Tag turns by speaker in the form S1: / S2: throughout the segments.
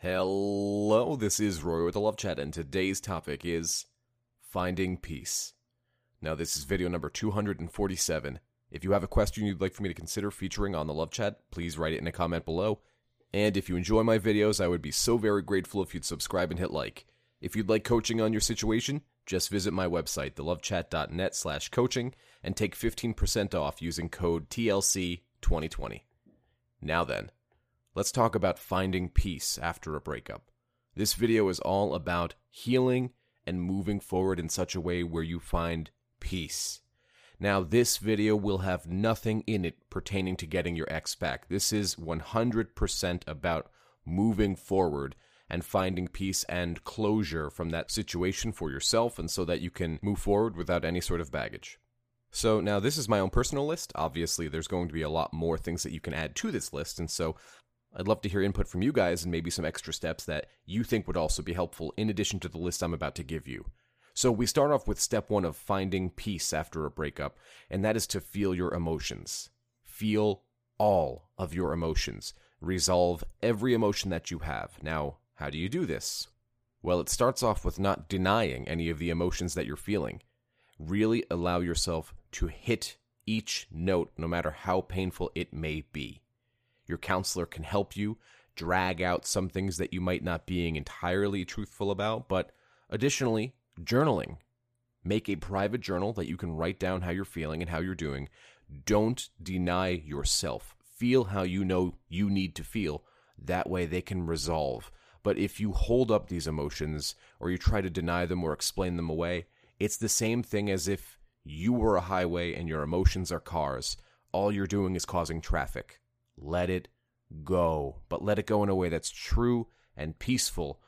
S1: Hello, this is Roy with the Love Chat, and today's topic is finding peace. Now, this is video number 247. If you have a question you'd like for me to consider featuring on the Love Chat, please write it in a comment below. And if you enjoy my videos, I would be so very grateful if you'd subscribe and hit like. If you'd like coaching on your situation, just visit my website, thelovechat.net slash coaching, and take 15% off using code TLC2020. Now then, let's talk about finding peace after a breakup. This video is all about healing and moving forward in such a way where you find peace. Now, this video will have nothing in it pertaining to getting your ex back. This is 100% about moving forward and finding peace and closure from that situation for yourself and so that you can move forward without any sort of baggage. So, now this is my own personal list. Obviously, there's going to be a lot more things that you can add to this list, and so I'd love to hear input from you guys and maybe some extra steps that you think would also be helpful in addition to the list I'm about to give you. So we start off with step one of finding peace after a breakup, and that is to feel your emotions. Feel all of your emotions. Resolve every emotion that you have. Now, how do you do this? Well, it starts off with not denying any of the emotions that you're feeling. Really allow yourself to hit each note, no matter how painful it may be. Your counselor can help you drag out some things that you might not being entirely truthful about, but additionally, journaling. Make a private journal that you can write down how you're feeling and how you're doing. Don't deny yourself. Feel how you know you need to feel. That way they can resolve. But if you hold up these emotions or you try to deny them or explain them away, it's the same thing as if you were a highway and your emotions are cars. All you're doing is causing traffic. Let it go, but let it go in a way that's true and peaceful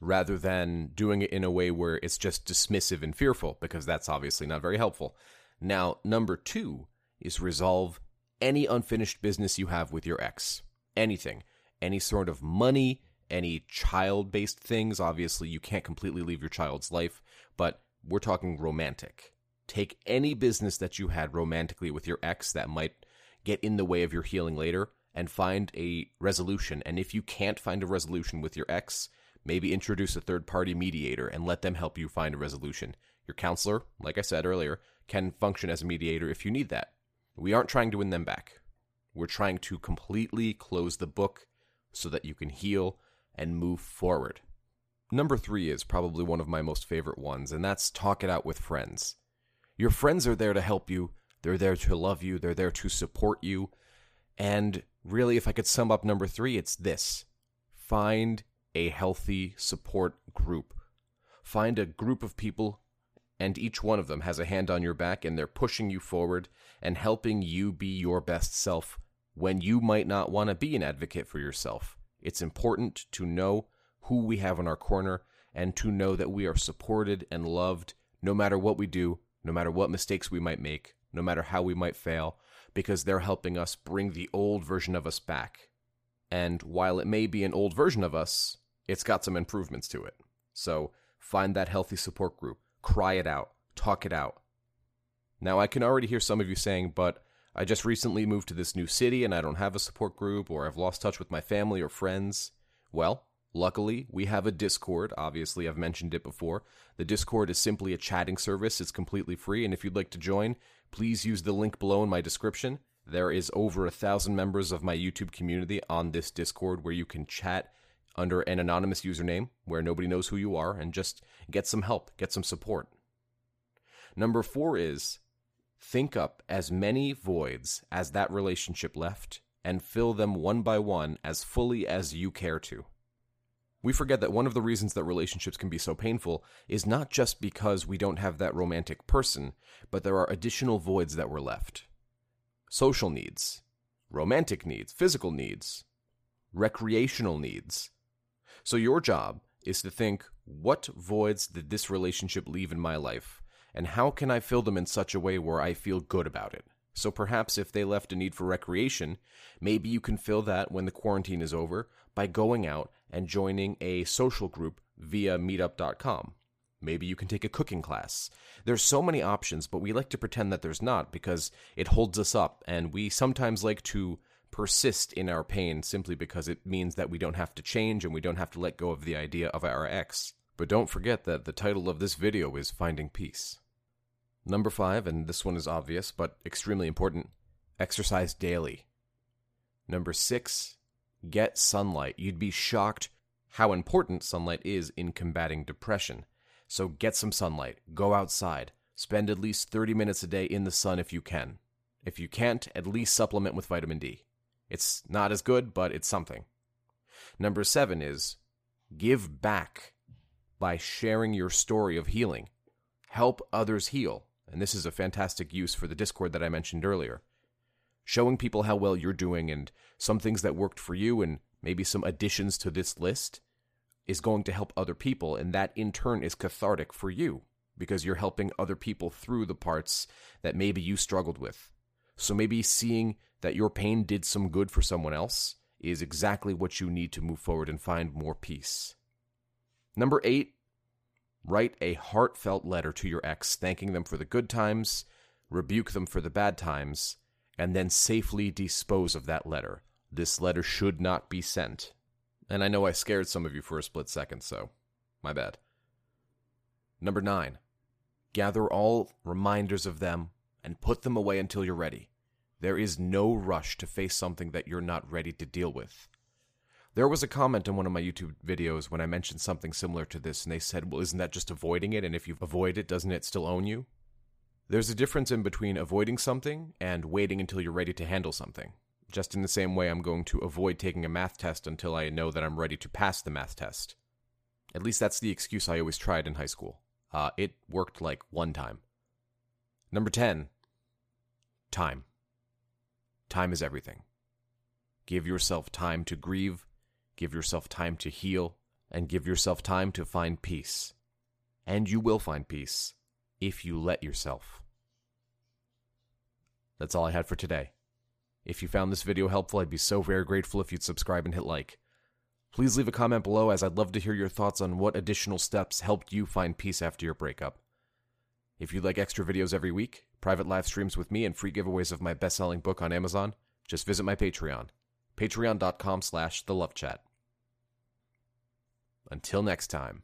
S1: rather than doing it in a way where it's just dismissive and fearful, because that's obviously not very helpful. Now, number two is resolve any unfinished business you have with your ex. Anything. Any sort of money, any child based things. Obviously, you can't completely leave your child's life, but we're talking romantic. Take any business that you had romantically with your ex that might get in the way of your healing later and find a resolution. And if you can't find a resolution with your ex, Maybe introduce a third party mediator and let them help you find a resolution. Your counselor, like I said earlier, can function as a mediator if you need that. We aren't trying to win them back. We're trying to completely close the book so that you can heal and move forward. Number three is probably one of my most favorite ones, and that's talk it out with friends. Your friends are there to help you, they're there to love you, they're there to support you. And really, if I could sum up number three, it's this find a healthy support group. Find a group of people, and each one of them has a hand on your back, and they're pushing you forward and helping you be your best self when you might not want to be an advocate for yourself. It's important to know who we have in our corner and to know that we are supported and loved no matter what we do, no matter what mistakes we might make, no matter how we might fail, because they're helping us bring the old version of us back and while it may be an old version of us, it's got some improvements to it. So find that healthy support group, cry it out, talk it out. Now, I can already hear some of you saying, but I just recently moved to this new city and I don't have a support group, or I've lost touch with my family or friends. Well, luckily, we have a Discord. Obviously, I've mentioned it before. The Discord is simply a chatting service, it's completely free, and if you'd like to join, please use the link below in my description. There is over a thousand members of my YouTube community on this Discord where you can chat under an anonymous username where nobody knows who you are and just get some help, get some support. Number four is think up as many voids as that relationship left and fill them one by one as fully as you care to. We forget that one of the reasons that relationships can be so painful is not just because we don't have that romantic person, but there are additional voids that were left social needs, romantic needs, physical needs, recreational needs. So your job is to think what voids did this relationship leave in my life, and how can I fill them in such a way where I feel good about it? So perhaps if they left a need for recreation, maybe you can fill that when the quarantine is over by going out and joining a social group via meetup.com. Maybe you can take a cooking class. There's so many options, but we like to pretend that there's not because it holds us up, and we sometimes like to persist in our pain simply because it means that we don't have to change and we don't have to let go of the idea of our ex. But don't forget that the title of this video is Finding Peace. Number five, and this one is obvious but extremely important exercise daily. Number six, get sunlight. You'd be shocked how important sunlight is in combating depression. So get some sunlight, go outside, spend at least 30 minutes a day in the sun if you can. If you can't, at least supplement with vitamin D. It's not as good, but it's something. Number seven is give back by sharing your story of healing. Help others heal. And this is a fantastic use for the Discord that I mentioned earlier. Showing people how well you're doing and some things that worked for you and maybe some additions to this list is going to help other people. And that in turn is cathartic for you because you're helping other people through the parts that maybe you struggled with. So maybe seeing that your pain did some good for someone else is exactly what you need to move forward and find more peace. Number eight, write a heartfelt letter to your ex, thanking them for the good times, rebuke them for the bad times, and then safely dispose of that letter. This letter should not be sent. And I know I scared some of you for a split second, so my bad. Number nine, gather all reminders of them and put them away until you're ready. There is no rush to face something that you're not ready to deal with. There was a comment in one of my YouTube videos when I mentioned something similar to this, and they said, Well, isn't that just avoiding it? And if you avoid it, doesn't it still own you? There's a difference in between avoiding something and waiting until you're ready to handle something. Just in the same way, I'm going to avoid taking a math test until I know that I'm ready to pass the math test. At least that's the excuse I always tried in high school. Uh, it worked like one time. Number 10 Time. Time is everything. Give yourself time to grieve, give yourself time to heal, and give yourself time to find peace. And you will find peace if you let yourself. That's all I had for today. If you found this video helpful, I'd be so very grateful if you'd subscribe and hit like. Please leave a comment below as I'd love to hear your thoughts on what additional steps helped you find peace after your breakup. If you'd like extra videos every week, private live streams with me, and free giveaways of my best-selling book on Amazon, just visit my Patreon, patreon.com slash the love chat. Until next time.